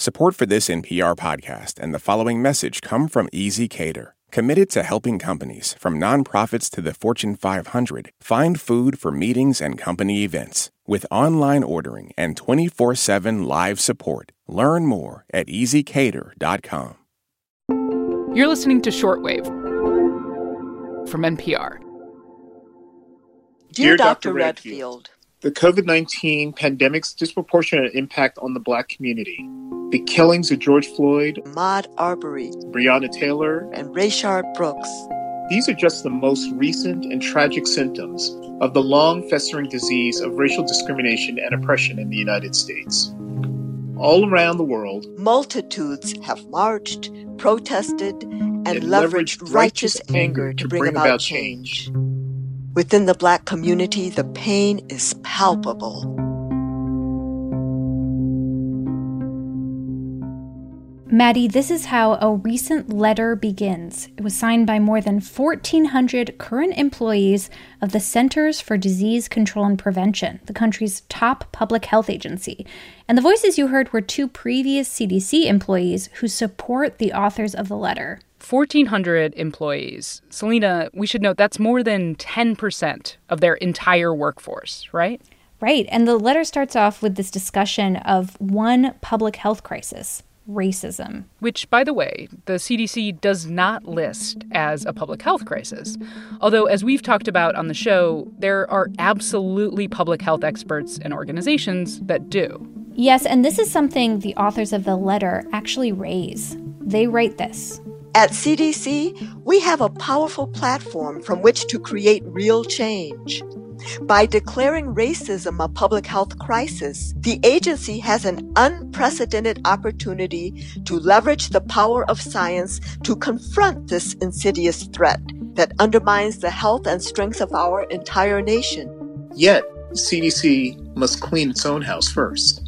Support for this NPR podcast and the following message come from ezCater, committed to helping companies, from nonprofits to the Fortune 500, find food for meetings and company events. With online ordering and 24 7 live support, learn more at ezcater.com. You're listening to Shortwave from NPR. Dear, Dear Dr. Redfield, the COVID 19 pandemic's disproportionate impact on the Black community, the killings of George Floyd, Ahmaud Arbery, Breonna Taylor, and Rayshard Brooks. These are just the most recent and tragic symptoms of the long festering disease of racial discrimination and oppression in the United States. All around the world, multitudes have marched, protested, and, and leveraged, leveraged righteous anger to bring, bring about, about change. change. Within the Black community, the pain is palpable. Maddie, this is how a recent letter begins. It was signed by more than 1,400 current employees of the Centers for Disease Control and Prevention, the country's top public health agency. And the voices you heard were two previous CDC employees who support the authors of the letter. 1,400 employees. Selena, we should note that's more than 10% of their entire workforce, right? Right. And the letter starts off with this discussion of one public health crisis racism. Which, by the way, the CDC does not list as a public health crisis. Although, as we've talked about on the show, there are absolutely public health experts and organizations that do. Yes, and this is something the authors of the letter actually raise. They write this at CDC, we have a powerful platform from which to create real change. By declaring racism a public health crisis, the agency has an unprecedented opportunity to leverage the power of science to confront this insidious threat that undermines the health and strength of our entire nation. Yet, CDC must clean its own house first.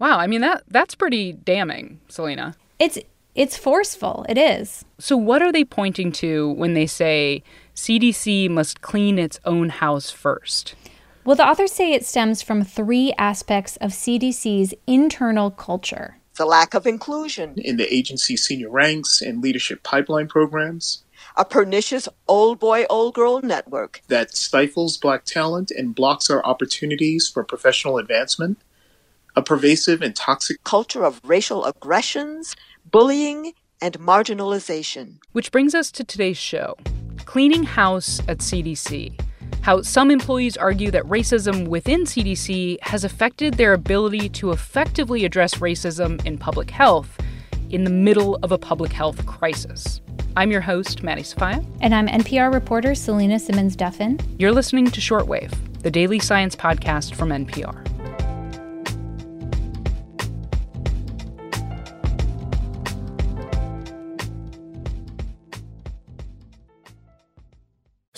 Wow, I mean that that's pretty damning, Selena. It's it's forceful. It is. So what are they pointing to when they say CDC must clean its own house first? Well, the authors say it stems from three aspects of CDC's internal culture. The lack of inclusion in the agency's senior ranks and leadership pipeline programs, a pernicious old boy, old girl network that stifles black talent and blocks our opportunities for professional advancement, a pervasive and toxic culture of racial aggressions, bullying, and marginalization. Which brings us to today's show Cleaning House at CDC. How some employees argue that racism within CDC has affected their ability to effectively address racism in public health in the middle of a public health crisis. I'm your host, Maddie Sofia. And I'm NPR reporter Selena Simmons Duffin. You're listening to Shortwave, the daily science podcast from NPR.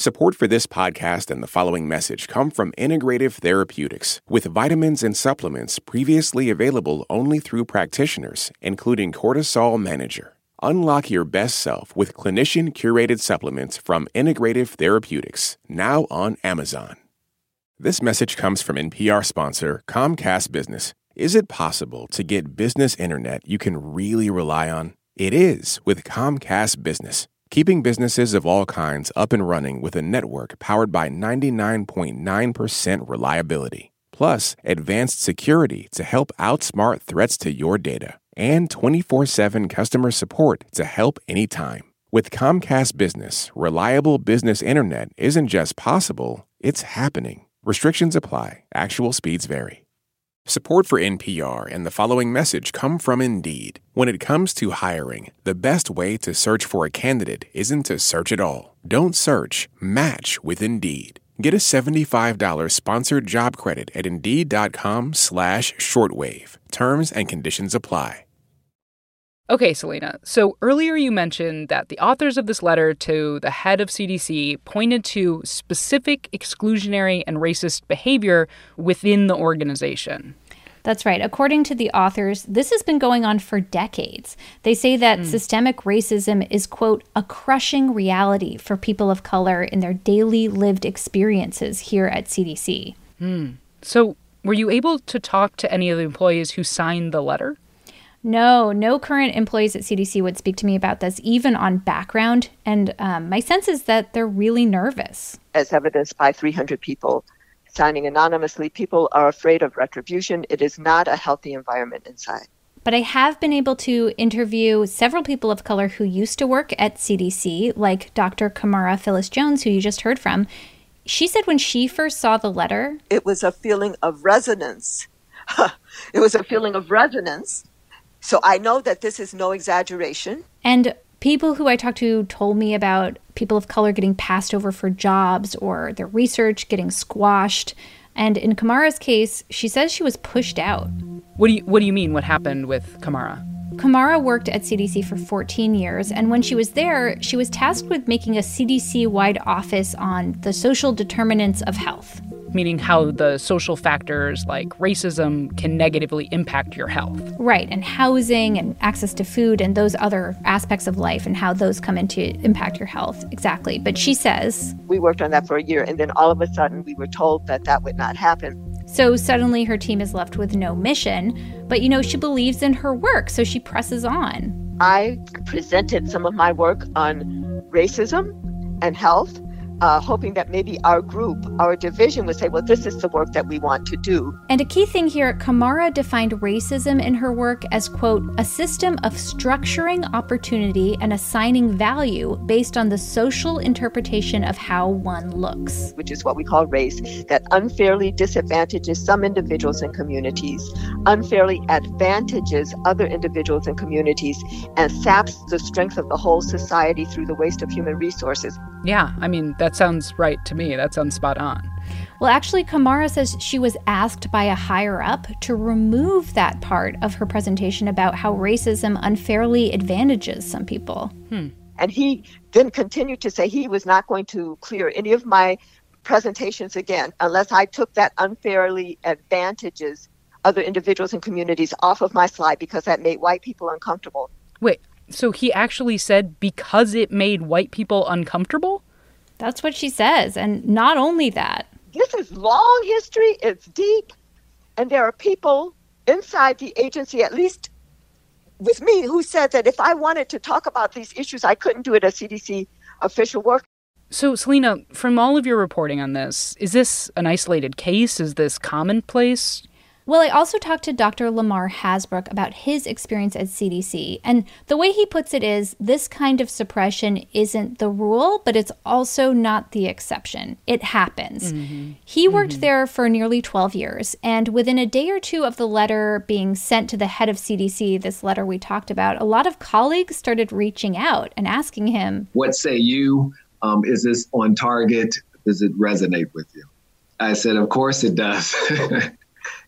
Support for this podcast and the following message come from Integrative Therapeutics, with vitamins and supplements previously available only through practitioners, including Cortisol Manager. Unlock your best self with clinician curated supplements from Integrative Therapeutics, now on Amazon. This message comes from NPR sponsor Comcast Business. Is it possible to get business internet you can really rely on? It is with Comcast Business keeping businesses of all kinds up and running with a network powered by 99.9% reliability, plus advanced security to help outsmart threats to your data, and 24 7 customer support to help anytime. With Comcast Business, reliable business internet isn't just possible, it's happening. Restrictions apply, actual speeds vary. Support for NPR and the following message come from Indeed. When it comes to hiring, the best way to search for a candidate isn't to search at all. Don't search, match with Indeed. Get a $75 sponsored job credit at Indeed.com slash shortwave. Terms and conditions apply. Okay, Selena. So earlier you mentioned that the authors of this letter to the head of CDC pointed to specific exclusionary and racist behavior within the organization. That's right. According to the authors, this has been going on for decades. They say that mm. systemic racism is, quote, a crushing reality for people of color in their daily lived experiences here at CDC. Mm. So, Were you able to talk to any of the employees who signed the letter? No, no current employees at CDC would speak to me about this, even on background. And um, my sense is that they're really nervous. As evidenced by 300 people signing anonymously, people are afraid of retribution. It is not a healthy environment inside. But I have been able to interview several people of color who used to work at CDC, like Dr. Camara Phyllis Jones, who you just heard from. She said when she first saw the letter, it was a feeling of resonance. it was a feeling of resonance so I know that this is no exaggeration. And people who I talked to told me about people of color getting passed over for jobs or their research getting squashed. And in Camara's case, she says she was pushed out. What do you what do you mean what happened with Camara? Camara worked at CDC for 14 years, and when she was there, she was tasked with making a CDC wide office on the social determinants of health meaning how the social factors like racism can negatively impact your health. Right, and housing and access to food and those other aspects of life and how those come into impact your health. Exactly. But she says We worked on that for a year, and then all of a sudden we were told that that would not happen. So suddenly her team is left with no mission, but you know, she believes in her work, so she presses on. I presented some of my work on racism and health uh, hoping that maybe our group, our division would say, well, this is the work that we want to do. And a key thing here Camara defined racism in her work as, quote, a system of structuring opportunity and assigning value based on the social interpretation of how one looks. Which is what we call race, that unfairly disadvantages some individuals and communities, unfairly advantages other individuals and communities, and saps the strength of the whole society through the waste of human resources. Yeah, I mean, that sounds right to me. That sounds spot on. Well, actually, Camara says she was asked by a higher up to remove that part of her presentation about how racism unfairly advantages some people. Hmm. And he then continued to say he was not going to clear any of my presentations again unless I took that unfairly advantages other individuals and communities off of my slide because that made white people uncomfortable. Wait, so he actually said because it made white people uncomfortable? That's what she says. And not only that, this is long history, it's deep, and there are people inside the agency, at least with me, who said that if I wanted to talk about these issues, I couldn't do it as CDC official work. So, Selena, from all of your reporting on this, is this an isolated case? Is this commonplace? Well, I also talked to Dr. Lamar Hasbrouck about his experience at CDC. And the way he puts it is this kind of suppression isn't the rule, but it's also not the exception. It happens. Mm-hmm. He worked mm-hmm. there for nearly 12 years. And within a day or two of the letter being sent to the head of CDC, this letter we talked about, a lot of colleagues started reaching out and asking him, What say you? Um, is this on target? Does it resonate with you? I said, Of course it does.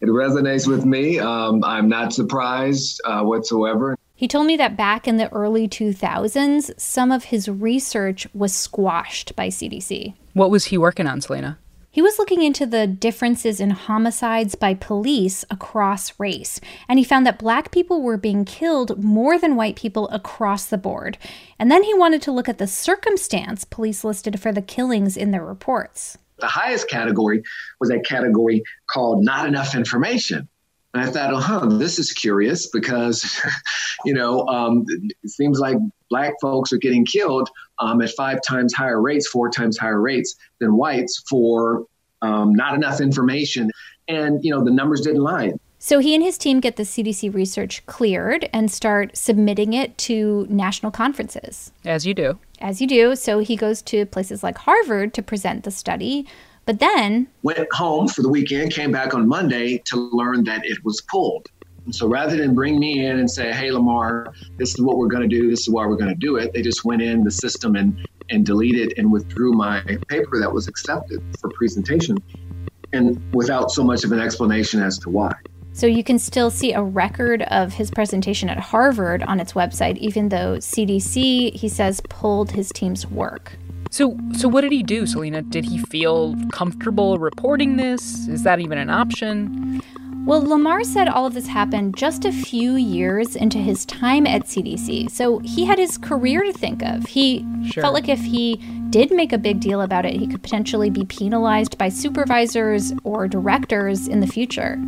it resonates with me. Um, I'm not surprised uh, whatsoever. He told me that back in the early 2000s, some of his research was squashed by CDC. What was he working on, Selena? He was looking into the differences in homicides by police across race, and he found that black people were being killed more than white people across the board. And then he wanted to look at the circumstance police listed for the killings in their reports. The highest category was a category called not enough information. And I thought, oh, huh, this is curious because, you know, um, it seems like black folks are getting killed um, at five times higher rates, four times higher rates than whites for um, not enough information. And, you know, the numbers didn't lie. So he and his team get the CDC research cleared and start submitting it to national conferences. As you do. As you do. So he goes to places like Harvard to present the study, but then went home for the weekend, came back on Monday to learn that it was pulled. And so rather than bring me in and say, "Hey Lamar, this is what we're going to do. This is why we're going to do it," they just went in the system and and deleted and withdrew my paper that was accepted for presentation, and without so much of an explanation as to why. So you can still see a record of his presentation at Harvard on its website, even though CDC, he says, pulled his team's work. So, so what did he do, Selena? Did he feel comfortable reporting this? Is that even an option? Well, Lamar said all of this happened just a few years into his time at CDC. So he had his career to think of. He sure. felt like if he did make a big deal about it, he could potentially be penalized by supervisors or directors in the future.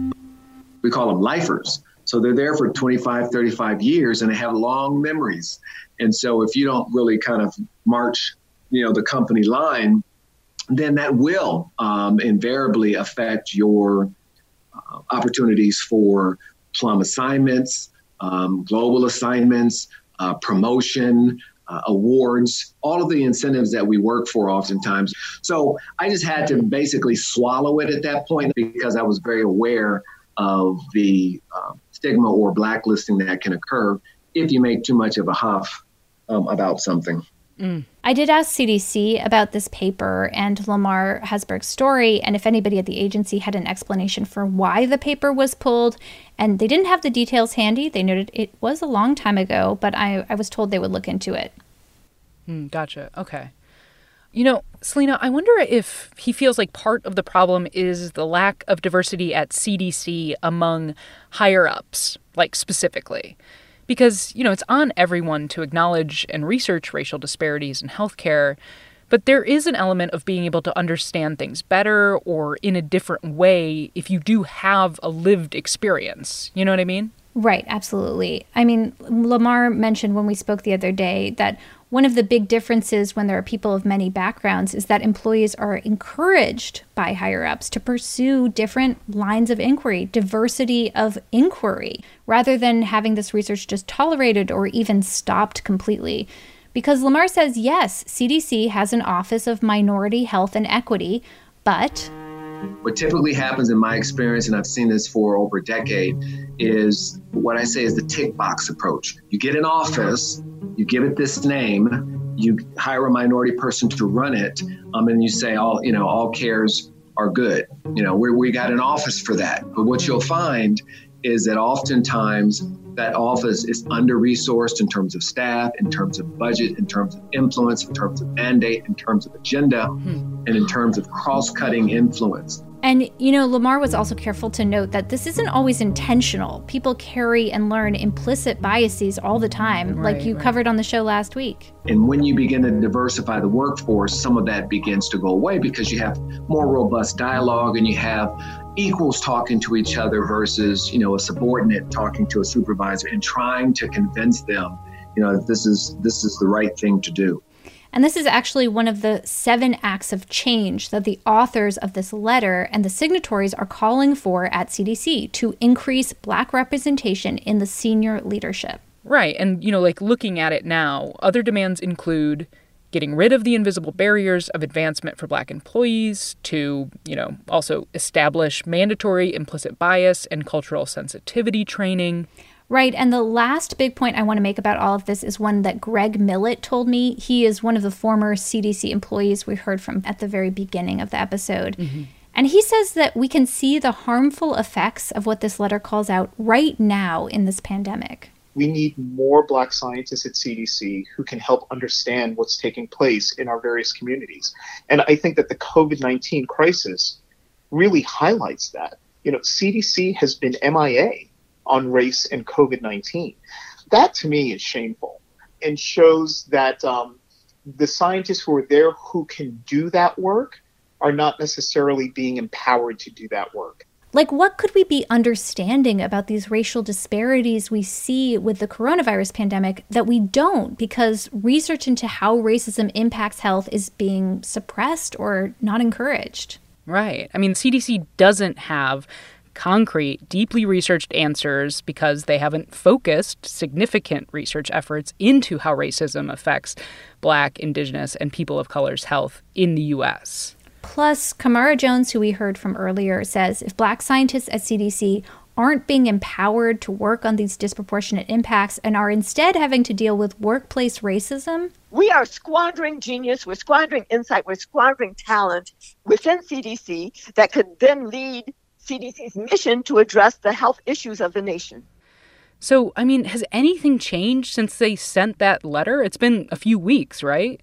We call them lifers. So they're there for 25, 35 years and they have long memories. And so if you don't really kind of march, you know, the company line, then that will um, invariably affect your uh, opportunities for plum assignments, um, global assignments, uh, promotion, uh, awards, all of the incentives that we work for oftentimes. So I just had to basically swallow it at that point because I was very aware of the uh, stigma or blacklisting that can occur if you make too much of a huff um, about something. Mm. I did ask CDC about this paper and Lamar Hasbrouck's story, and if anybody at the agency had an explanation for why the paper was pulled. And they didn't have the details handy. They noted it was a long time ago, but I, I was told they would look into it. Mm, gotcha. Okay. You know, Selena, I wonder if he feels like part of the problem is the lack of diversity at CDC among higher ups, like specifically because, you know, it's on everyone to acknowledge and research racial disparities in healthcare, but there is an element of being able to understand things better or in a different way if you do have a lived experience. You know what I mean? Right, absolutely. I mean, Lamar mentioned when we spoke the other day that one of the big differences when there are people of many backgrounds is that employees are encouraged by higher ups to pursue different lines of inquiry, diversity of inquiry, rather than having this research just tolerated or even stopped completely. Because Lamar says, yes, CDC has an Office of Minority Health and Equity, but what typically happens in my experience, and I've seen this for over a decade, is what I say is the tick box approach. You get an office, you give it this name, you hire a minority person to run it, um, and you say all you know all cares are good. You know we we got an office for that. But what you'll find is that oftentimes that office is under resourced in terms of staff, in terms of budget, in terms of influence, in terms of mandate, in terms of agenda, hmm. And in terms of cross cutting influence. And, you know, Lamar was also careful to note that this isn't always intentional. People carry and learn implicit biases all the time, right, like you right. covered on the show last week. And when you begin to diversify the workforce, some of that begins to go away because you have more robust dialogue and you have equals talking to each other versus, you know, a subordinate talking to a supervisor and trying to convince them, you know, that this is this is the right thing to do. And this is actually one of the seven acts of change that the authors of this letter and the signatories are calling for at CDC to increase Black representation in the senior leadership. Right. And, you know, like looking at it now, other demands include getting rid of the invisible barriers of advancement for Black employees, to, you know, also establish mandatory implicit bias and cultural sensitivity training. Right. And the last big point I want to make about all of this is one that Greg Millett told me. He is one of the former CDC employees we heard from at the very beginning of the episode. Mm-hmm. And he says that we can see the harmful effects of what this letter calls out right now in this pandemic. We need more Black scientists at CDC who can help understand what's taking place in our various communities. And I think that the COVID 19 crisis really highlights that. You know, CDC has been MIA on race and COVID 19. That to me is shameful and shows that um, the scientists who are there who can do that work are not necessarily being empowered to do that work. Like, what could we be understanding about these racial disparities we see with the coronavirus pandemic that we don't because research into how racism impacts health is being suppressed or not encouraged? Right. I mean, CDC doesn't have concrete, deeply researched answers because they haven't focused significant research efforts into how racism affects Black, Indigenous, and people of color's health in the U.S. Plus, Camara Jones, who we heard from earlier, says if Black scientists at CDC aren't being empowered to work on these disproportionate impacts and are instead having to deal with workplace racism. We are squandering genius, we're squandering insight, we're squandering talent within CDC that could then lead CDC's mission to address the health issues of the nation. So, I mean, has anything changed since they sent that letter? It's been a few weeks, right?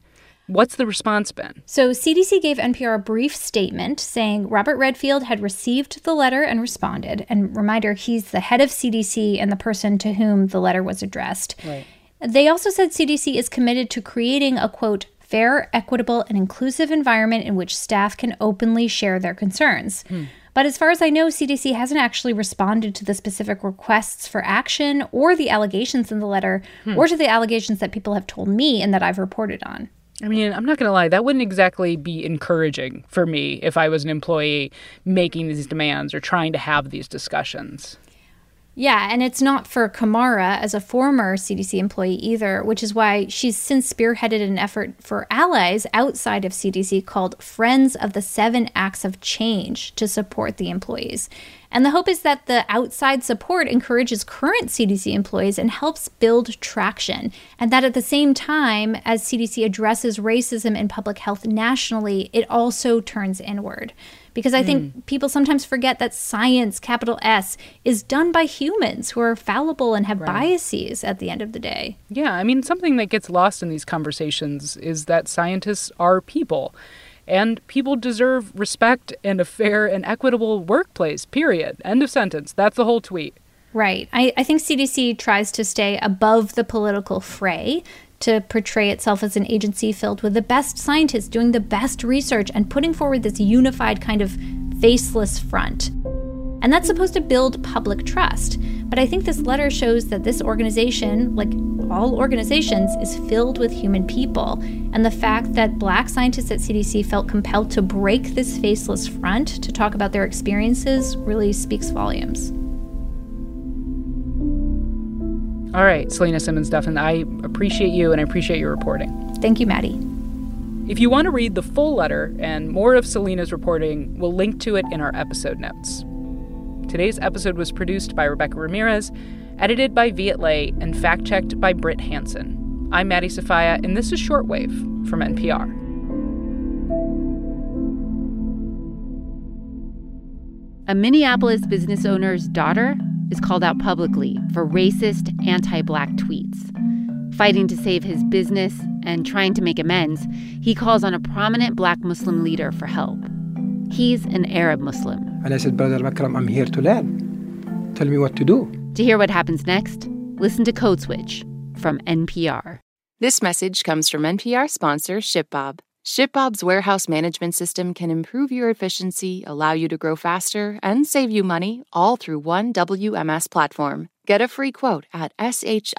What's the response been? So, CDC gave NPR a brief statement saying Robert Redfield had received the letter and responded. And reminder, he's the head of CDC and the person to whom the letter was addressed. Right. They also said CDC is committed to creating a quote, fair, equitable, and inclusive environment in which staff can openly share their concerns. Hmm. But as far as I know, CDC hasn't actually responded to the specific requests for action or the allegations in the letter hmm. or to the allegations that people have told me and that I've reported on. I mean, I'm not going to lie, that wouldn't exactly be encouraging for me if I was an employee making these demands or trying to have these discussions. Yeah, and it's not for Camara as a former CDC employee either, which is why she's since spearheaded an effort for allies outside of CDC called Friends of the Seven Acts of Change to support the employees. And the hope is that the outside support encourages current CDC employees and helps build traction. And that at the same time, as CDC addresses racism in public health nationally, it also turns inward because I think hmm. people sometimes forget that science, capital S, is done by humans who are fallible and have right. biases at the end of the day. Yeah, I mean, something that gets lost in these conversations is that scientists are people. And people deserve respect and a fair and equitable workplace, period. End of sentence. That's the whole tweet. Right. I, I think CDC tries to stay above the political fray to portray itself as an agency filled with the best scientists doing the best research and putting forward this unified kind of faceless front. And that's supposed to build public trust. But I think this letter shows that this organization, like all organizations, is filled with human people. And the fact that black scientists at CDC felt compelled to break this faceless front to talk about their experiences really speaks volumes. All right, Selena Simmons Duffin, I appreciate you and I appreciate your reporting. Thank you, Maddie. If you want to read the full letter and more of Selena's reporting, we'll link to it in our episode notes. Today's episode was produced by Rebecca Ramirez, edited by Viet Le, and fact checked by Britt Hanson. I'm Maddie Sofia, and this is Shortwave from NPR. A Minneapolis business owner's daughter is called out publicly for racist, anti black tweets. Fighting to save his business and trying to make amends, he calls on a prominent black Muslim leader for help. He's an Arab Muslim. And I said, Brother Makram, I'm here to learn. Tell me what to do. To hear what happens next, listen to Code Switch from NPR. This message comes from NPR sponsor ShipBob. ShipBob's warehouse management system can improve your efficiency, allow you to grow faster, and save you money all through one WMS platform. Get a free quote at shipbob.com.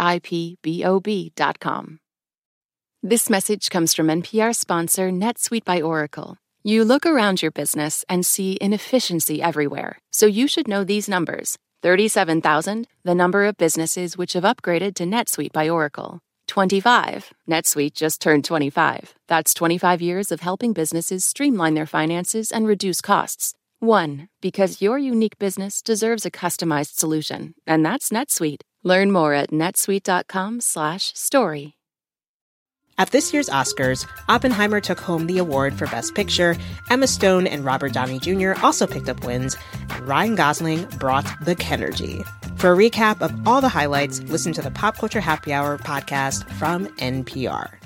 This message comes from NPR sponsor NetSuite by Oracle. You look around your business and see inefficiency everywhere, so you should know these numbers 37,000, the number of businesses which have upgraded to NetSuite by Oracle. 25. NetSuite just turned 25. That's 25 years of helping businesses streamline their finances and reduce costs. 1. Because your unique business deserves a customized solution, and that's NetSuite. Learn more at netsuite.com/story. At this year's Oscars, Oppenheimer took home the award for Best Picture. Emma Stone and Robert Downey Jr. also picked up wins, and Ryan Gosling brought the Kenergy. For a recap of all the highlights, listen to the Pop Culture Happy Hour podcast from NPR.